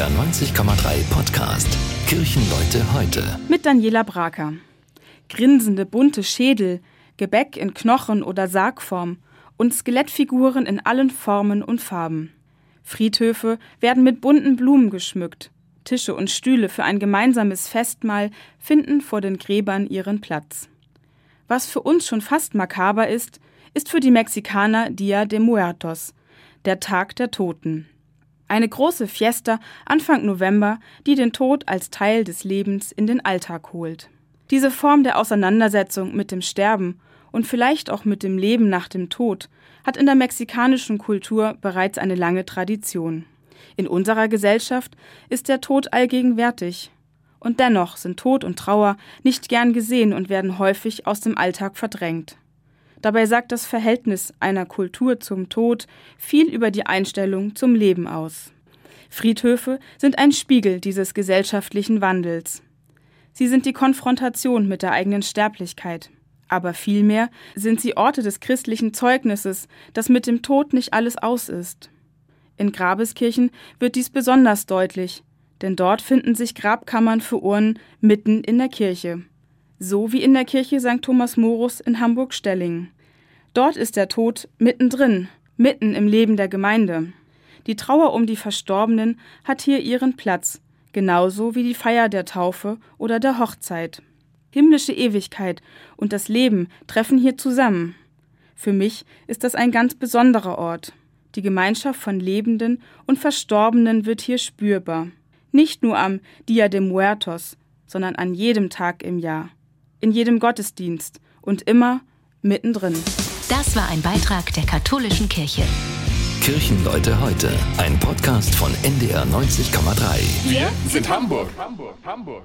NDR 90,3 Podcast. Kirchenleute heute. Mit Daniela Braker. Grinsende bunte Schädel, Gebäck in Knochen- oder Sargform und Skelettfiguren in allen Formen und Farben. Friedhöfe werden mit bunten Blumen geschmückt. Tische und Stühle für ein gemeinsames Festmahl finden vor den Gräbern ihren Platz. Was für uns schon fast makaber ist, ist für die Mexikaner Dia de Muertos, der Tag der Toten. Eine große Fiesta Anfang November, die den Tod als Teil des Lebens in den Alltag holt. Diese Form der Auseinandersetzung mit dem Sterben und vielleicht auch mit dem Leben nach dem Tod hat in der mexikanischen Kultur bereits eine lange Tradition. In unserer Gesellschaft ist der Tod allgegenwärtig. Und dennoch sind Tod und Trauer nicht gern gesehen und werden häufig aus dem Alltag verdrängt. Dabei sagt das Verhältnis einer Kultur zum Tod viel über die Einstellung zum Leben aus. Friedhöfe sind ein Spiegel dieses gesellschaftlichen Wandels. Sie sind die Konfrontation mit der eigenen Sterblichkeit. Aber vielmehr sind sie Orte des christlichen Zeugnisses, dass mit dem Tod nicht alles aus ist. In Grabeskirchen wird dies besonders deutlich, denn dort finden sich Grabkammern für Urnen mitten in der Kirche so wie in der Kirche St. Thomas Morus in Hamburg-Stelling. Dort ist der Tod mittendrin, mitten im Leben der Gemeinde. Die Trauer um die Verstorbenen hat hier ihren Platz, genauso wie die Feier der Taufe oder der Hochzeit. Himmlische Ewigkeit und das Leben treffen hier zusammen. Für mich ist das ein ganz besonderer Ort. Die Gemeinschaft von Lebenden und Verstorbenen wird hier spürbar. Nicht nur am Dia de Muertos, sondern an jedem Tag im Jahr in jedem Gottesdienst und immer mittendrin. Das war ein Beitrag der katholischen Kirche. Kirchenleute heute, ein Podcast von NDR 90,3. Wir sind Hamburg. Hamburg, Hamburg.